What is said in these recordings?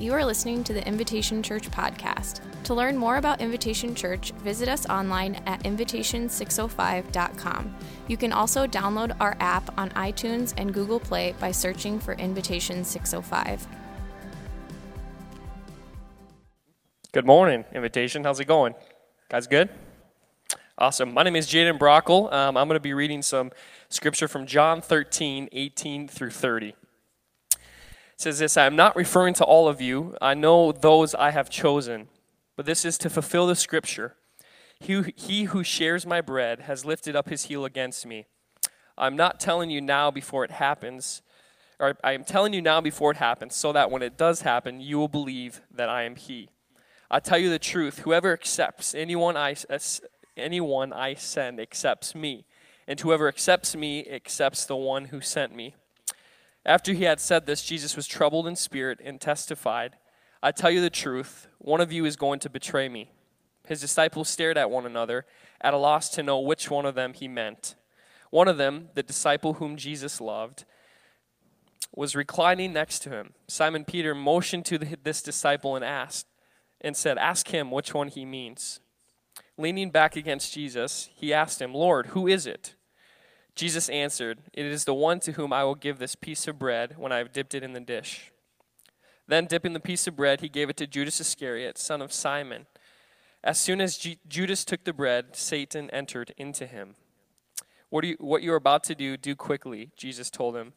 You are listening to the Invitation Church podcast. To learn more about Invitation Church, visit us online at invitation605.com. You can also download our app on iTunes and Google Play by searching for Invitation 605. Good morning, Invitation. How's it going? Guys, good? Awesome. My name is Jaden Brockle. Um, I'm going to be reading some scripture from John 13, 18 through 30. Says this I am not referring to all of you. I know those I have chosen, but this is to fulfill the scripture. He, he who shares my bread has lifted up his heel against me. I'm not telling you now before it happens, or I am telling you now before it happens, so that when it does happen, you will believe that I am he. I tell you the truth, whoever accepts anyone I, anyone I send accepts me, and whoever accepts me accepts the one who sent me. After he had said this, Jesus was troubled in spirit and testified, I tell you the truth, one of you is going to betray me. His disciples stared at one another, at a loss to know which one of them he meant. One of them, the disciple whom Jesus loved, was reclining next to him. Simon Peter motioned to this disciple and asked, and said, Ask him which one he means. Leaning back against Jesus, he asked him, Lord, who is it? Jesus answered, It is the one to whom I will give this piece of bread when I have dipped it in the dish. Then, dipping the piece of bread, he gave it to Judas Iscariot, son of Simon. As soon as G- Judas took the bread, Satan entered into him. What, you, what you are about to do, do quickly, Jesus told him.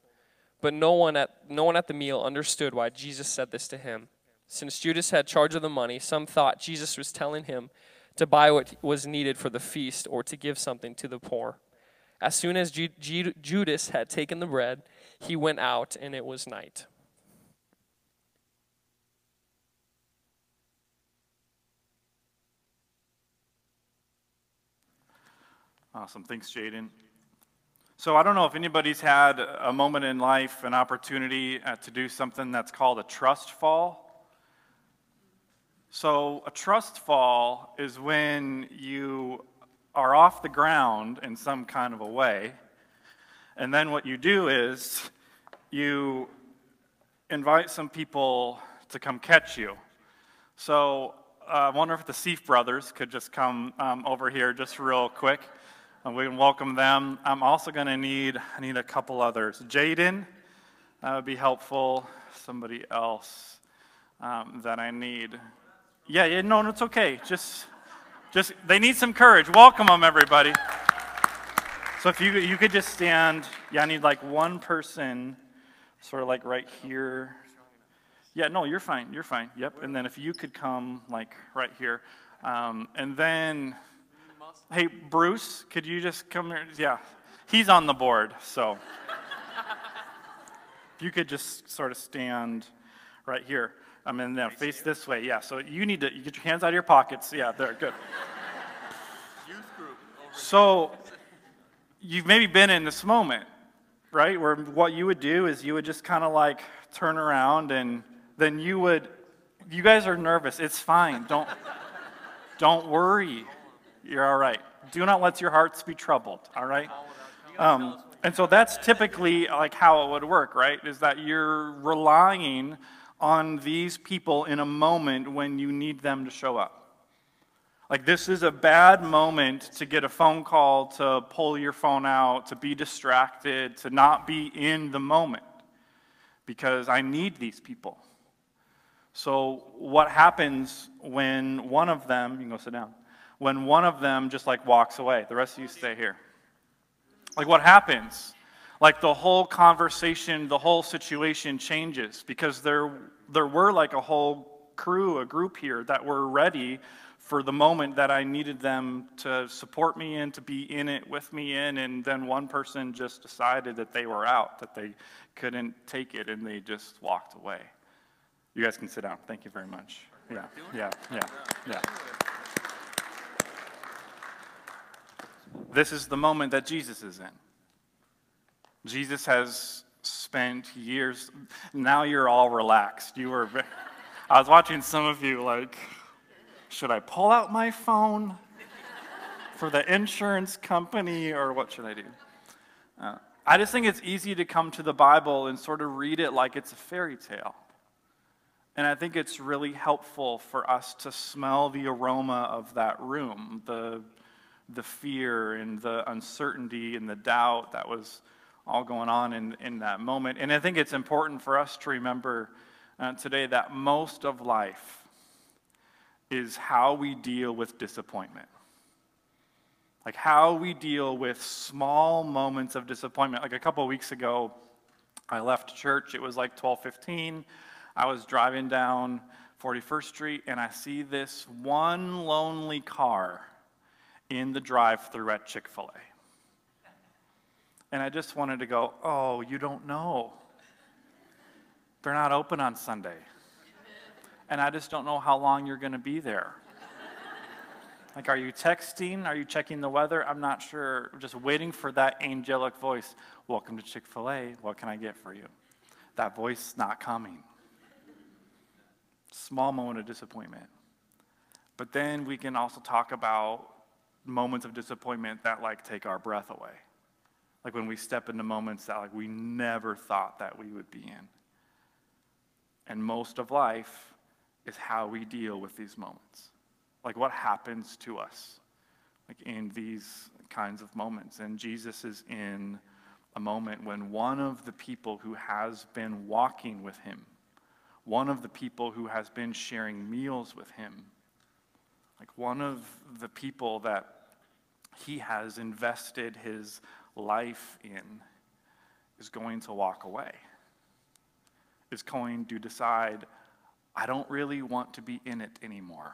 But no one, at, no one at the meal understood why Jesus said this to him. Since Judas had charge of the money, some thought Jesus was telling him to buy what was needed for the feast or to give something to the poor. As soon as Ju- Ju- Judas had taken the bread, he went out, and it was night. Awesome. Thanks, Jaden. So, I don't know if anybody's had a moment in life, an opportunity uh, to do something that's called a trust fall. So, a trust fall is when you are off the ground in some kind of a way, and then what you do is you invite some people to come catch you. So, uh, I wonder if the Seif brothers could just come um, over here just real quick. And we can welcome them. I'm also going to need I need a couple others. Jaden, that would be helpful. Somebody else um, that I need. Yeah, yeah, no, no, it's okay. Just, just, they need some courage. Welcome them, everybody. So if you, you could just stand, yeah, I need like one person, sort of like right here. Yeah, no, you're fine, you're fine. Yep, and then if you could come like right here. Um, and then, hey, Bruce, could you just come here? Yeah, he's on the board, so. if you could just sort of stand right here. I mean, now face this way. Yeah. So you need to you get your hands out of your pockets. Yeah, there. Good. Youth group. So you've maybe been in this moment, right? Where what you would do is you would just kind of like turn around and then you would. You guys are nervous. It's fine. Don't don't worry. You're all right. Do not let your hearts be troubled. All right. Um, and so that's typically like how it would work, right? Is that you're relying on these people in a moment when you need them to show up. Like, this is a bad moment to get a phone call, to pull your phone out, to be distracted, to not be in the moment because I need these people. So, what happens when one of them, you can go sit down, when one of them just like walks away? The rest of you stay here. Like, what happens? Like the whole conversation, the whole situation changes because there, there were like a whole crew, a group here that were ready for the moment that I needed them to support me in, to be in it with me in, and then one person just decided that they were out, that they couldn't take it, and they just walked away. You guys can sit down. Thank you very much. Yeah, yeah, yeah, yeah. This is the moment that Jesus is in. Jesus has spent years, now you're all relaxed. You were, I was watching some of you like, should I pull out my phone for the insurance company or what should I do? Uh, I just think it's easy to come to the Bible and sort of read it like it's a fairy tale. And I think it's really helpful for us to smell the aroma of that room, the, the fear and the uncertainty and the doubt that was all going on in, in that moment. And I think it's important for us to remember uh, today that most of life is how we deal with disappointment. Like how we deal with small moments of disappointment. Like a couple weeks ago, I left church. It was like 12:15. I was driving down 41st Street and I see this one lonely car in the drive-through at Chick-fil-A. And I just wanted to go, "Oh, you don't know. They're not open on Sunday." And I just don't know how long you're going to be there. Like, are you texting? Are you checking the weather? I'm not sure. I'm just waiting for that angelic voice. Welcome to Chick fil A. What can I get for you? That voice not coming. Small moment of disappointment. But then we can also talk about moments of disappointment that like take our breath away. Like when we step into moments that like we never thought that we would be in. And most of life is how we deal with these moments. Like what happens to us like in these kinds of moments. And Jesus is in a moment when one of the people who has been walking with him, one of the people who has been sharing meals with him, like one of the people that he has invested his life in, is going to walk away, is going to decide, I don't really want to be in it anymore.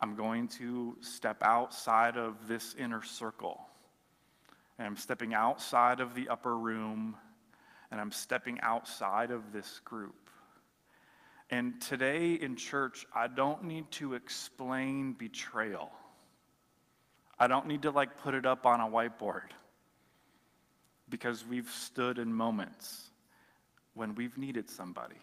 I'm going to step outside of this inner circle. And I'm stepping outside of the upper room. And I'm stepping outside of this group. And today in church, I don't need to explain betrayal. I don't need to like put it up on a whiteboard because we've stood in moments when we've needed somebody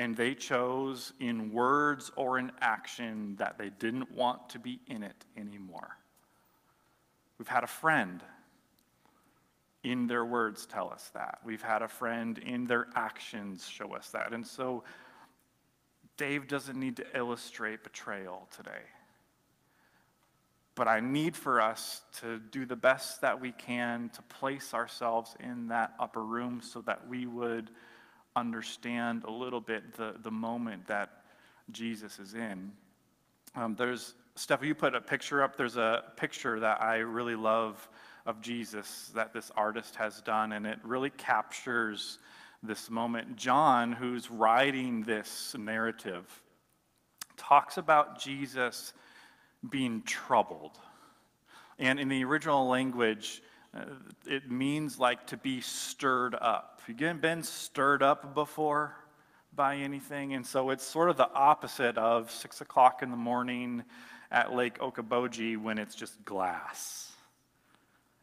and they chose in words or in action that they didn't want to be in it anymore. We've had a friend in their words tell us that. We've had a friend in their actions show us that. And so Dave doesn't need to illustrate betrayal today. But I need for us to do the best that we can to place ourselves in that upper room so that we would understand a little bit the, the moment that Jesus is in. Um, there's, Steph, you put a picture up. There's a picture that I really love of Jesus that this artist has done, and it really captures this moment. John, who's writing this narrative, talks about Jesus being troubled. And in the original language, uh, it means like to be stirred up. You have been stirred up before by anything? And so it's sort of the opposite of six o'clock in the morning at Lake Okoboji when it's just glass.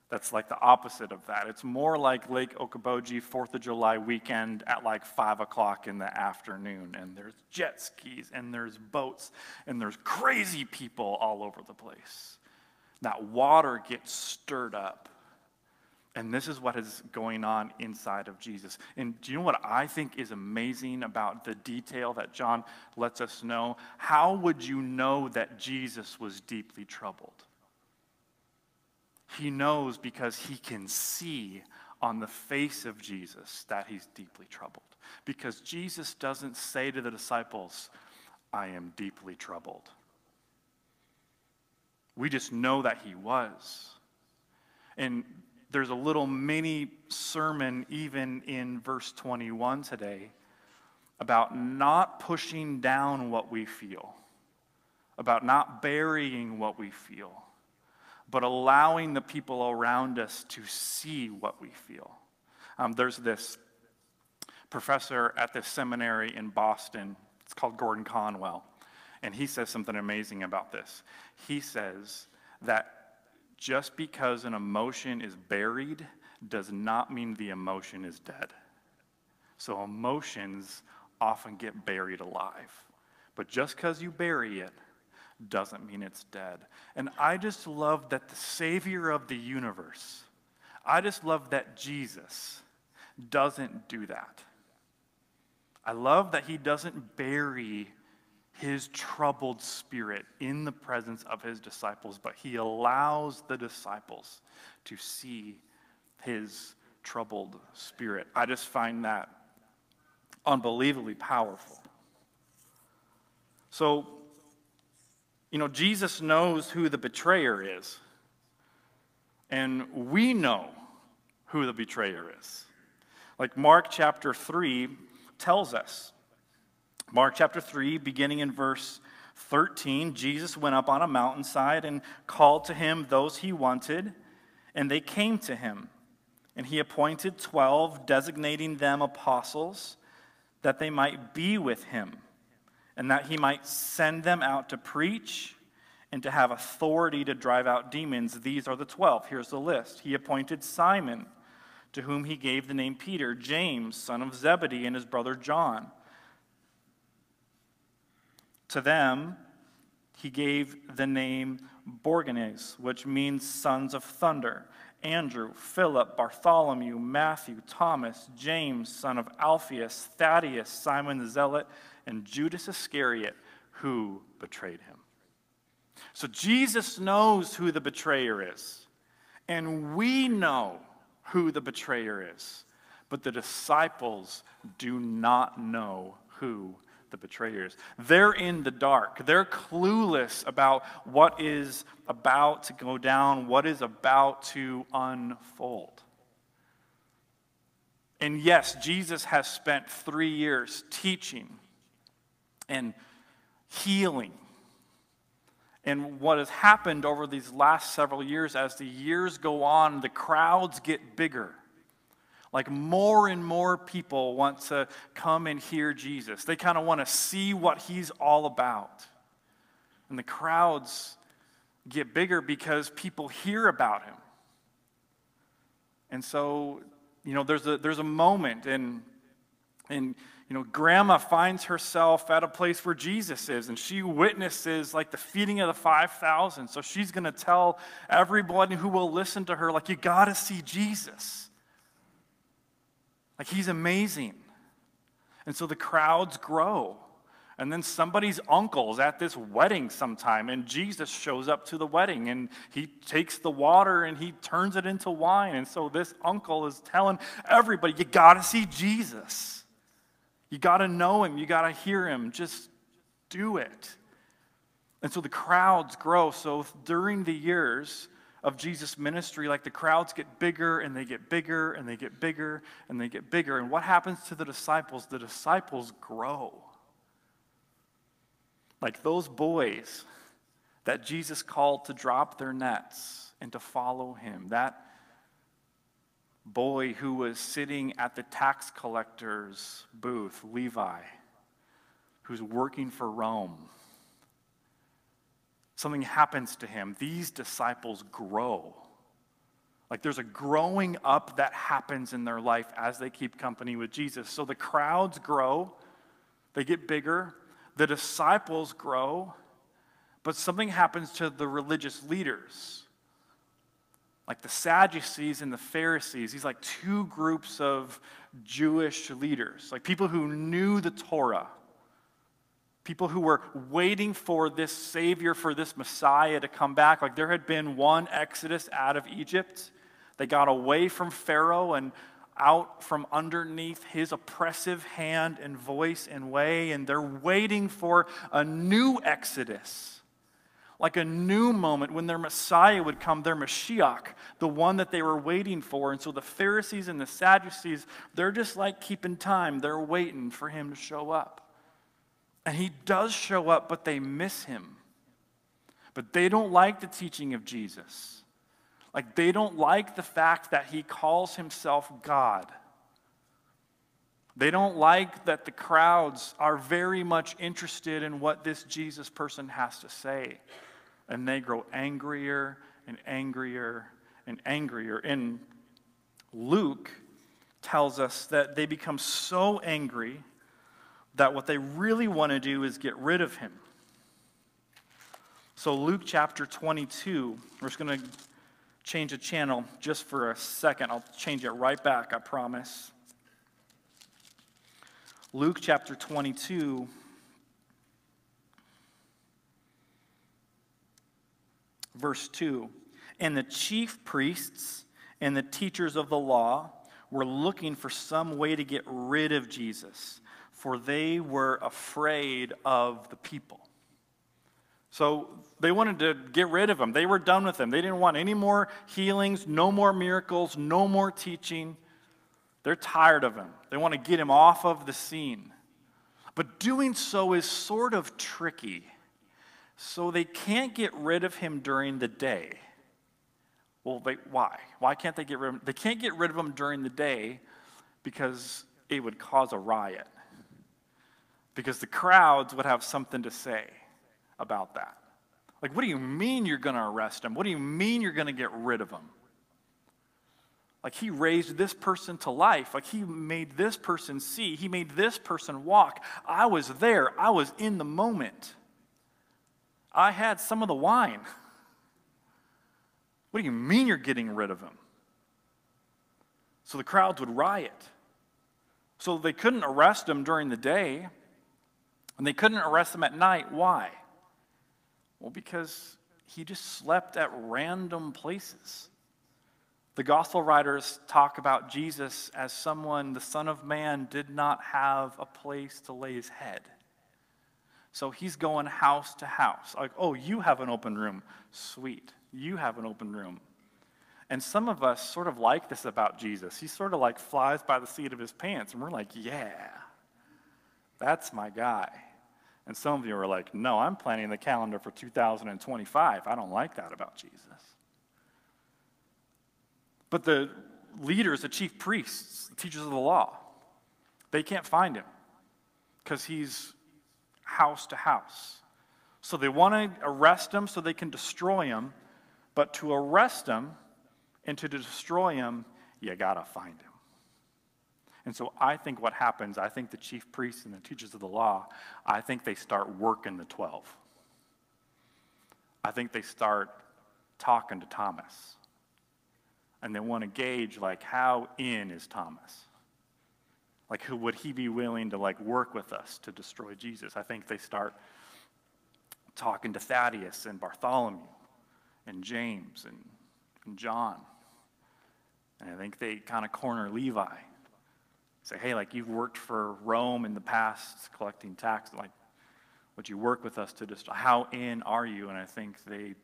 That's like the opposite of that. It's more like Lake Okoboji, 4th of July weekend at like 5 o'clock in the afternoon. And there's jet skis, and there's boats, and there's crazy people all over the place. That water gets stirred up. And this is what is going on inside of Jesus. And do you know what I think is amazing about the detail that John lets us know? How would you know that Jesus was deeply troubled? He knows because he can see on the face of Jesus that he's deeply troubled. Because Jesus doesn't say to the disciples, I am deeply troubled. We just know that he was. And there's a little mini sermon, even in verse 21 today, about not pushing down what we feel, about not burying what we feel, but allowing the people around us to see what we feel. Um, there's this professor at this seminary in Boston, it's called Gordon Conwell, and he says something amazing about this. He says that just because an emotion is buried does not mean the emotion is dead. So emotions often get buried alive. But just because you bury it doesn't mean it's dead. And I just love that the Savior of the universe, I just love that Jesus doesn't do that. I love that he doesn't bury his troubled spirit in the presence of his disciples, but he allows the disciples to see his troubled spirit. I just find that unbelievably powerful. So, you know, Jesus knows who the betrayer is, and we know who the betrayer is. Like Mark chapter 3 tells us. Mark chapter 3, beginning in verse 13, Jesus went up on a mountainside and called to him those he wanted, and they came to him. And he appointed 12, designating them apostles, that they might be with him, and that he might send them out to preach and to have authority to drive out demons. These are the 12. Here's the list. He appointed Simon to whom he gave the name Peter, James, son of Zebedee, and his brother John. To them, he gave the name Boanerges, which means sons of thunder. Andrew, Philip, Bartholomew, Matthew, Thomas, James, son of Alphaeus, Thaddeus, Simon the Zealot, and Judas Iscariot, who betrayed him. So Jesus knows who the betrayer is, and we know who the betrayer is. But the disciples do not know who the betrayers. They're in the dark. They're clueless about what is about to go down, what is about to unfold. And yes, Jesus has spent three years teaching and healing and what has happened over these last several years, as the years go on, the crowds get bigger. Like more and more people want to come and hear Jesus. They kind of want to see what he's all about. And the crowds get bigger because people hear about him. And so, you know, there's a, there's a moment, and, and you know, grandma finds herself at a place where Jesus is, and she witnesses like the feeding of the 5,000. So she's going to tell everybody who will listen to her, like, you got to see Jesus. Like, he's amazing. And so the crowds grow. And then somebody's uncle's at this wedding sometime, and Jesus shows up to the wedding, and he takes the water and he turns it into wine. And so this uncle is telling everybody, you got to see Jesus. You got to know him, you got to hear him. Just do it. And so the crowds grow. So during the years of Jesus' ministry, like the crowds get bigger and they get bigger and they get bigger and they get bigger. And what happens to the disciples? The disciples grow. Like those boys that Jesus called to drop their nets and to follow him. That boy who was sitting at the tax collector's booth, Levi, who's working for Rome. Something happens to him. These disciples grow. Like there's a growing up that happens in their life as they keep company with Jesus. So the crowds grow, they get bigger, the disciples grow, but something happens to the religious leaders like the Sadducees and the Pharisees, these like two groups of Jewish leaders, like people who knew the Torah, people who were waiting for this Savior, for this Messiah to come back. Like there had been one exodus out of Egypt. They got away from Pharaoh and out from underneath his oppressive hand and voice and way, and they're waiting for a new exodus like a new moment when their Messiah would come, their Mashiach, the one that they were waiting for. And so the Pharisees and the Sadducees, they're just like keeping time. They're waiting for him to show up. And he does show up, but they miss him. But they don't like the teaching of Jesus. Like they don't like the fact that he calls himself God. They don't like that the crowds are very much interested in what this Jesus person has to say and they grow angrier and angrier and angrier. And Luke tells us that they become so angry that what they really want to do is get rid of him. So, Luke chapter 22, we're just going to change the channel just for a second. I'll change it right back, I promise. Luke chapter 22. Verse 2 And the chief priests and the teachers of the law were looking for some way to get rid of Jesus, for they were afraid of the people. So they wanted to get rid of him. They were done with him. They didn't want any more healings, no more miracles, no more teaching. They're tired of him. They want to get him off of the scene. But doing so is sort of tricky. So they can't get rid of him during the day. Well, they, why? Why can't they get rid of him? They can't get rid of him during the day because it would cause a riot. Because the crowds would have something to say about that. Like, what do you mean you're going to arrest him? What do you mean you're going to get rid of him? Like, he raised this person to life. Like, he made this person see. He made this person walk. I was there, I was in the moment. I had some of the wine. What do you mean you're getting rid of him? So the crowds would riot. So they couldn't arrest him during the day, and they couldn't arrest him at night. Why? Well, because he just slept at random places. The gospel writers talk about Jesus as someone, the Son of Man, did not have a place to lay his head. So he's going house to house. Like, oh, you have an open room. Sweet. You have an open room. And some of us sort of like this about Jesus. He sort of like flies by the seat of his pants, and we're like, yeah, that's my guy. And some of you are like, no, I'm planning the calendar for 2025. I don't like that about Jesus. But the leaders, the chief priests, the teachers of the law, they can't find him because he's house to house. So they want to arrest him so they can destroy him. But to arrest him and to destroy him, you got to find him. And so I think what happens, I think the chief priests and the teachers of the law, I think they start working the 12. I think they start talking to Thomas. And they want to gauge, like, how in is Thomas? Like, who would he be willing to, like, work with us to destroy Jesus? I think they start talking to Thaddeus and Bartholomew and James and, and John. And I think they kind of corner Levi say, hey, like you've worked for Rome in the past collecting tax, like would you work with us to just, how in are you? And I think they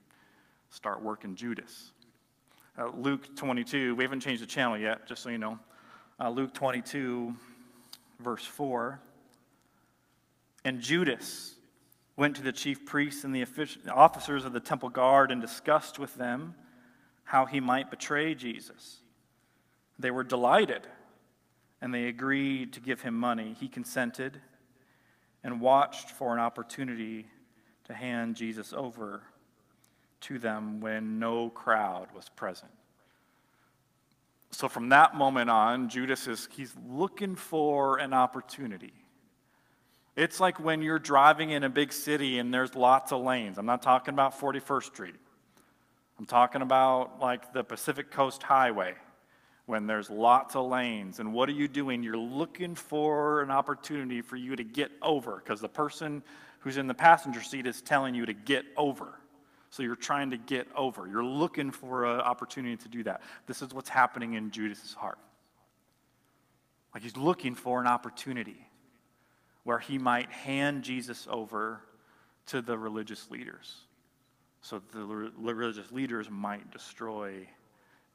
start working Judas. Uh, Luke 22, we haven't changed the channel yet, just so you know. Uh, Luke 22, verse 4. And Judas went to the chief priests and the officers of the temple guard and discussed with them how he might betray Jesus. They were delighted and they agreed to give him money. He consented and watched for an opportunity to hand Jesus over to them when no crowd was present. So from that moment on, Judas is he's looking for an opportunity. It's like when you're driving in a big city and there's lots of lanes. I'm not talking about 41st Street. I'm talking about like the Pacific Coast Highway when there's lots of lanes. And what are you doing? You're looking for an opportunity for you to get over because the person who's in the passenger seat is telling you to get over. So you're trying to get over. You're looking for an opportunity to do that. This is what's happening in Judas's heart. Like he's looking for an opportunity where he might hand Jesus over to the religious leaders so the religious leaders might destroy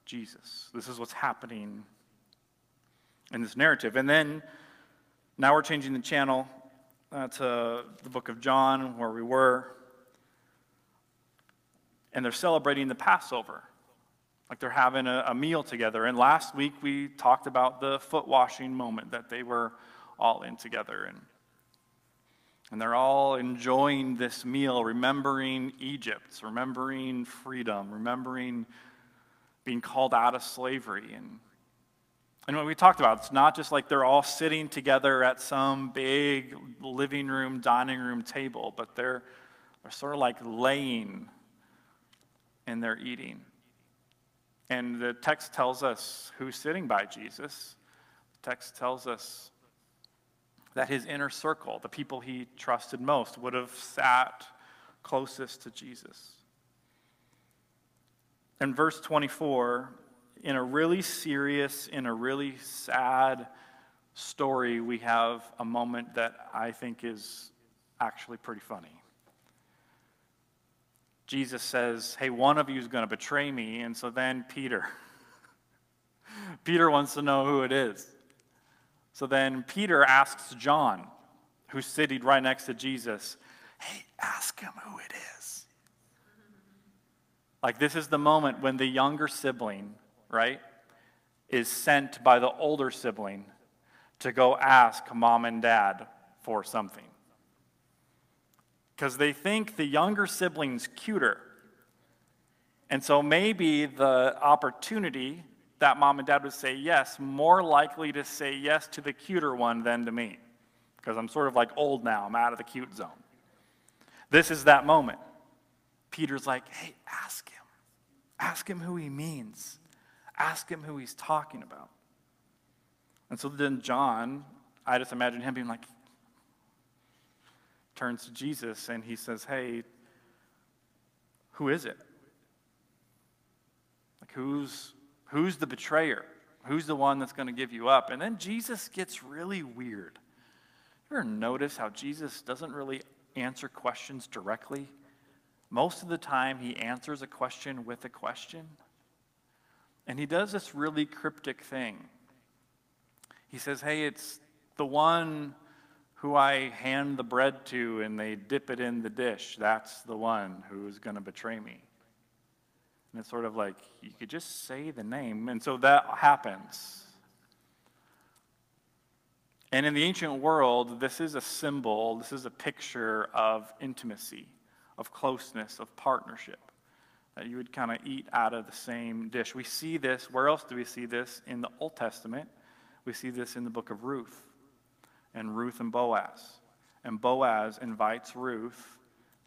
Jesus. This is what's happening in this narrative. And then now we're changing the channel uh, to the book of John, where we were. And they're celebrating the Passover. Like they're having a, a meal together. And last week we talked about the foot washing moment that they were all in together. And, and they're all enjoying this meal, remembering Egypt, remembering freedom, remembering being called out of slavery. And, and what we talked about, it's not just like they're all sitting together at some big living room, dining room table, but they're, they're sort of like laying and they're eating. And the text tells us who's sitting by Jesus. The text tells us that his inner circle, the people he trusted most, would have sat closest to Jesus. In verse 24, in a really serious, in a really sad story, we have a moment that I think is actually pretty funny. Jesus says, Hey, one of you is going to betray me. And so then Peter, Peter wants to know who it is. So then Peter asks John, who's sitting right next to Jesus, Hey, ask him who it is. Like, this is the moment when the younger sibling, right, is sent by the older sibling to go ask mom and dad for something. Because they think the younger sibling's cuter. And so maybe the opportunity that mom and dad would say yes, more likely to say yes to the cuter one than to me. Because I'm sort of like old now, I'm out of the cute zone. This is that moment. Peter's like, hey, ask him. Ask him who he means. Ask him who he's talking about. And so then John, I just imagine him being like, turns to Jesus and he says, Hey, who is it? Like, who's, who's the betrayer? Who's the one that's going to give you up? And then Jesus gets really weird. You ever notice how Jesus doesn't really answer questions directly? Most of the time, he answers a question with a question. And he does this really cryptic thing. He says, Hey, it's the one who I hand the bread to and they dip it in the dish. That's the one who's going to betray me. And it's sort of like, you could just say the name. And so that happens. And in the ancient world, this is a symbol, this is a picture of intimacy, of closeness, of partnership. That you would kind of eat out of the same dish. We see this, where else do we see this? In the Old Testament. We see this in the book of Ruth and Ruth and Boaz. And Boaz invites Ruth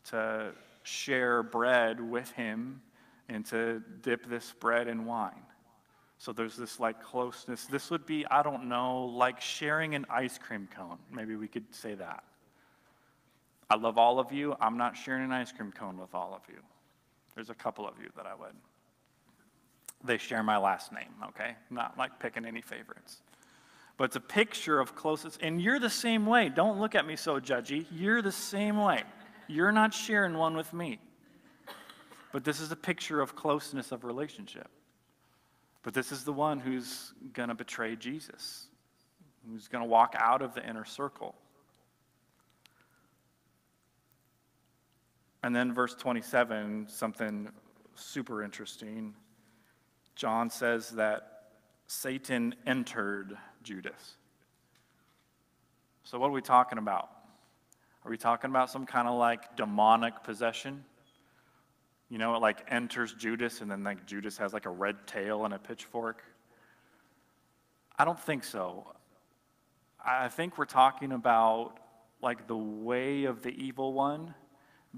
to share bread with him and to dip this bread in wine. So there's this like closeness. This would be, I don't know, like sharing an ice cream cone. Maybe we could say that. I love all of you. I'm not sharing an ice cream cone with all of you. There's a couple of you that I would. They share my last name, okay? Not like picking any favorites but it's a picture of closeness. And you're the same way. Don't look at me so judgy. You're the same way. You're not sharing one with me. But this is a picture of closeness of relationship. But this is the one who's going to betray Jesus, who's going to walk out of the inner circle. And then, verse 27, something super interesting. John says that Satan entered Judas. So, what are we talking about? Are we talking about some kind of like demonic possession? You know, it like enters Judas and then like Judas has like a red tail and a pitchfork? I don't think so. I think we're talking about like the way of the evil one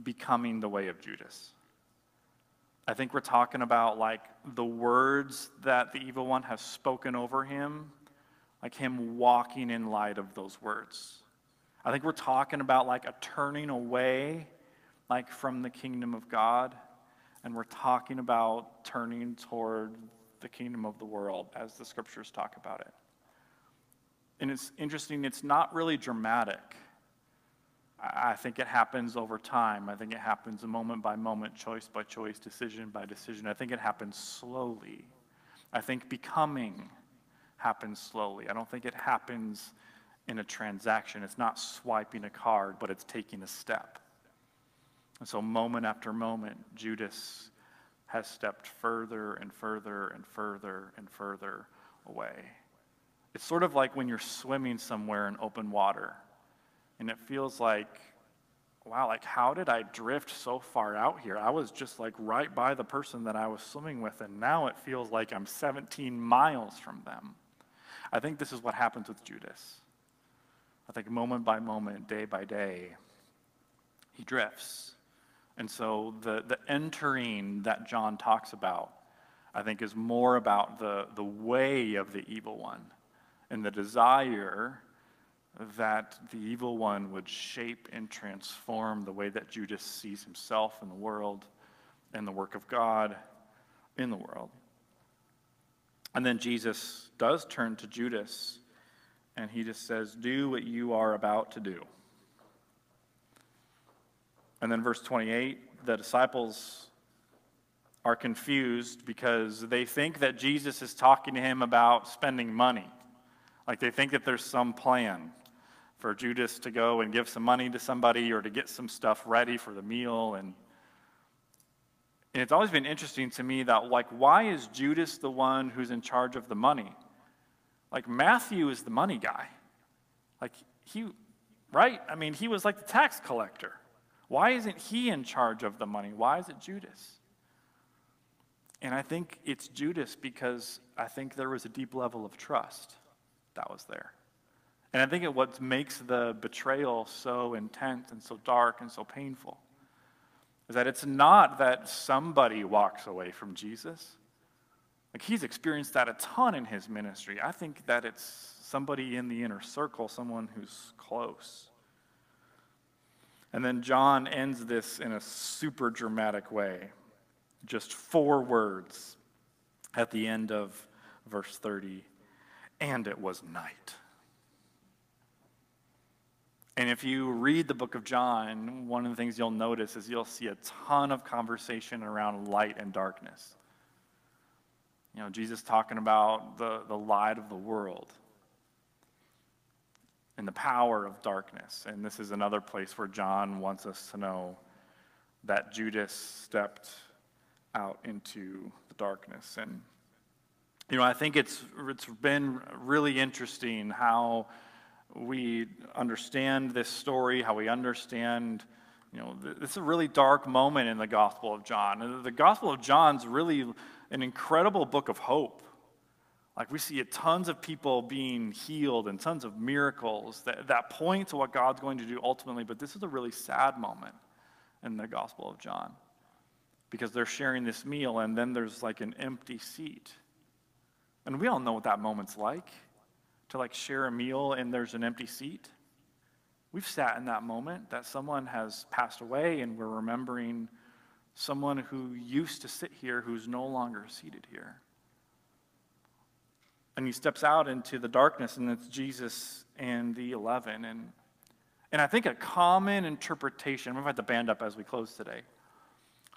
becoming the way of Judas. I think we're talking about like the words that the evil one has spoken over him like him walking in light of those words. I think we're talking about like a turning away like from the kingdom of God and we're talking about turning toward the kingdom of the world as the scriptures talk about it. And it's interesting, it's not really dramatic. I think it happens over time. I think it happens moment by moment, choice by choice, decision by decision. I think it happens slowly. I think becoming happens slowly. I don't think it happens in a transaction. It's not swiping a card, but it's taking a step. And so, moment after moment, Judas has stepped further and further and further and further away. It's sort of like when you're swimming somewhere in open water, and it feels like, wow, like how did I drift so far out here? I was just like right by the person that I was swimming with, and now it feels like I'm 17 miles from them. I think this is what happens with Judas. I think moment by moment, day by day, he drifts. And so the, the entering that John talks about, I think, is more about the, the way of the evil one and the desire that the evil one would shape and transform the way that Judas sees himself in the world and the work of God in the world. And then Jesus does turn to Judas and he just says, Do what you are about to do. And then, verse 28, the disciples are confused because they think that Jesus is talking to him about spending money. Like they think that there's some plan for Judas to go and give some money to somebody or to get some stuff ready for the meal. And, and it's always been interesting to me that, like, why is Judas the one who's in charge of the money? Like, Matthew is the money guy. Like, he, right? I mean, he was like the tax collector. Why isn't he in charge of the money? Why is it Judas? And I think it's Judas because I think there was a deep level of trust that was there. And I think it what makes the betrayal so intense and so dark and so painful is that it's not that somebody walks away from Jesus. Like he's experienced that a ton in his ministry. I think that it's somebody in the inner circle, someone who's close. And then John ends this in a super dramatic way. Just four words at the end of verse 30 and it was night. And if you read the book of John, one of the things you'll notice is you'll see a ton of conversation around light and darkness. You know, Jesus talking about the, the light of the world and the power of darkness. And this is another place where John wants us to know that Judas stepped out into the darkness. And, you know, I think it's, it's been really interesting how we understand this story, how we understand, you know, this is a really dark moment in the Gospel of John. And The Gospel of John's really an incredible book of hope. Like we see tons of people being healed and tons of miracles that, that point to what God's going to do ultimately, but this is a really sad moment in the Gospel of John because they're sharing this meal and then there's like an empty seat. And we all know what that moment's like to like share a meal and there's an empty seat. We've sat in that moment that someone has passed away and we're remembering someone who used to sit here who's no longer seated here. And he steps out into the darkness, and it's Jesus and the 11. And, and I think a common interpretation, I'm going to invite the band up as we close today.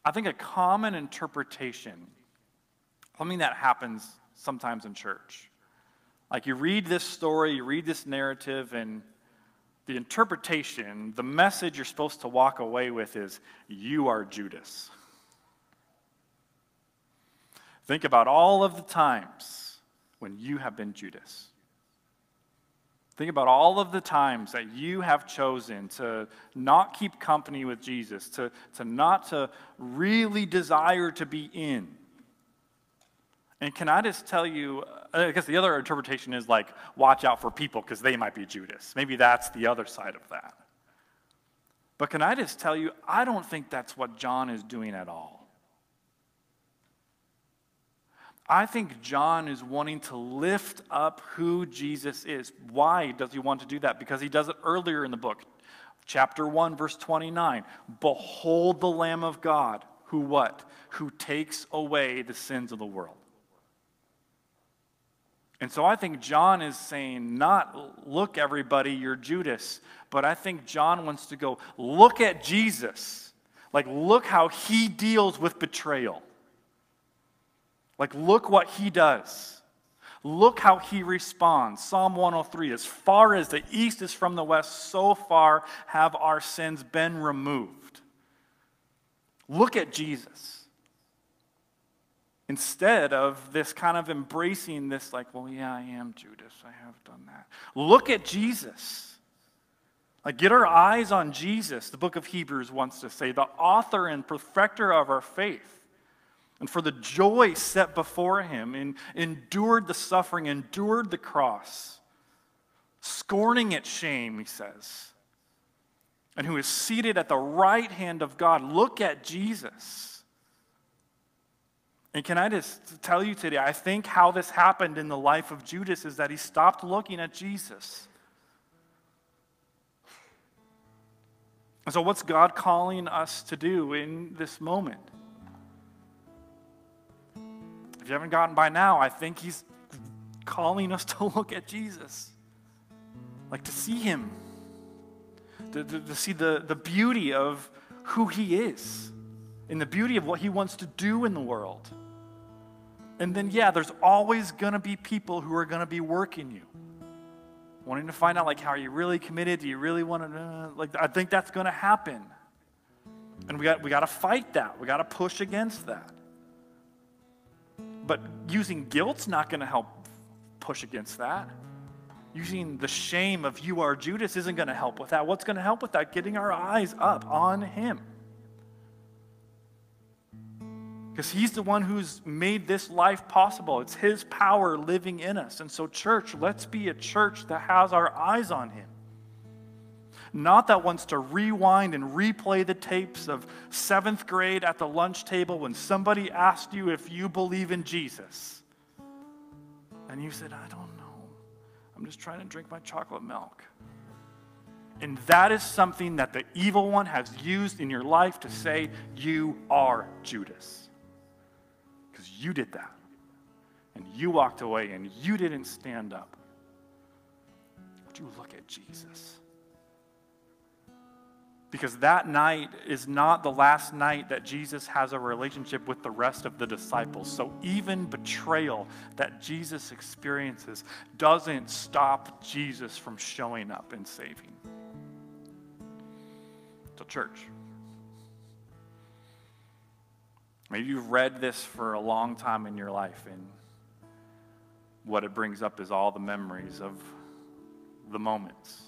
I think a common interpretation, something that happens sometimes in church, like you read this story, you read this narrative, and the interpretation, the message you're supposed to walk away with is you are Judas. Think about all of the times when you have been Judas. Think about all of the times that you have chosen to not keep company with Jesus, to, to not to really desire to be in. And can I just tell you, uh, I guess the other interpretation is like, watch out for people because they might be Judas. Maybe that's the other side of that. But can I just tell you, I don't think that's what John is doing at all. I think John is wanting to lift up who Jesus is. Why does he want to do that? Because he does it earlier in the book. Chapter 1, verse 29. Behold the Lamb of God, who what? Who takes away the sins of the world. And so I think John is saying, not look, everybody, you're Judas, but I think John wants to go, look at Jesus. Like, look how he deals with betrayal. Like, look what he does. Look how he responds. Psalm 103 As far as the east is from the west, so far have our sins been removed. Look at Jesus instead of this kind of embracing this, like, well, yeah, I am Judas. I have done that. Look at Jesus. Like, get our eyes on Jesus, the book of Hebrews wants to say, the author and perfecter of our faith. And for the joy set before him, and endured the suffering, endured the cross, scorning its shame, he says, and who is seated at the right hand of God. Look at Jesus. And can I just tell you today, I think how this happened in the life of Judas is that he stopped looking at Jesus. And so, what's God calling us to do in this moment? If you haven't gotten by now, I think He's calling us to look at Jesus, like to see Him, to, to, to see the, the beauty of who He is, and the beauty of what He wants to do in the world. And then, yeah, there's always going to be people who are going to be working you. Wanting to find out like how are you really committed? Do you really want to uh, like i think that's going to happen. And we got we got to fight that. We got to push against that. But using guilt's not going to help push against that. Using the shame of you are judas isn't going to help with that. What's going to help with that? Getting our eyes up on him because he's the one who's made this life possible. It's his power living in us. And so, church, let's be a church that has our eyes on him. Not that wants to rewind and replay the tapes of seventh grade at the lunch table when somebody asked you if you believe in Jesus. And you said, I don't know. I'm just trying to drink my chocolate milk. And that is something that the evil one has used in your life to say, You are Judas you did that. And you walked away and you didn't stand up. Would you look at Jesus? Because that night is not the last night that Jesus has a relationship with the rest of the disciples. So even betrayal that Jesus experiences doesn't stop Jesus from showing up and saving. So, church. Maybe you've read this for a long time in your life, and what it brings up is all the memories of the moments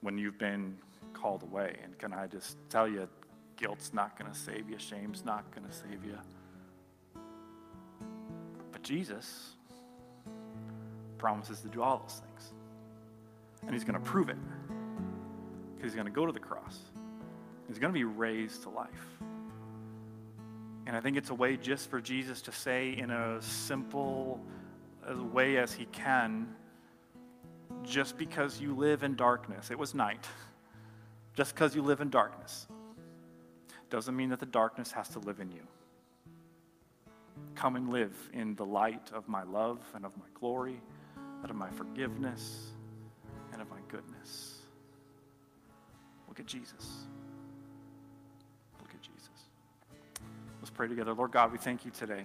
when you've been called away. And can I just tell you, guilt's not going to save you, shame's not going to save you. But Jesus promises to do all those things. And he's going to prove it. Because he's going to go to the cross. He's going to be raised to life. And I think it's a way just for Jesus to say in a simple uh, way as he can just because you live in darkness, it was night, just because you live in darkness, doesn't mean that the darkness has to live in you. Come and live in the light of my love and of my glory, and of my forgiveness and of my goodness. Look at Jesus. Pray together. Lord God, we thank you today.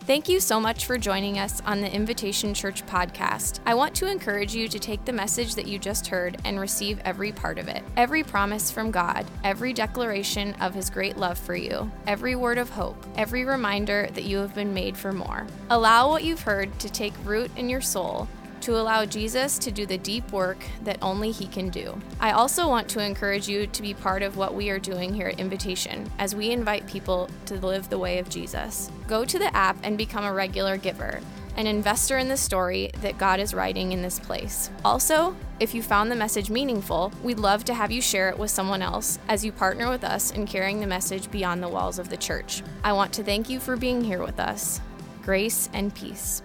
Thank you so much for joining us on the Invitation Church podcast. I want to encourage you to take the message that you just heard and receive every part of it. Every promise from God, every declaration of His great love for you, every word of hope, every reminder that you have been made for more. Allow what you've heard to take root in your soul to allow Jesus to do the deep work that only He can do. I also want to encourage you to be part of what we are doing here at Invitation as we invite people to live the way of Jesus. Go to the app and become a regular giver an investor in the story that God is writing in this place. Also, if you found the message meaningful, we'd love to have you share it with someone else as you partner with us in carrying the message beyond the walls of the church. I want to thank you for being here with us. Grace and peace.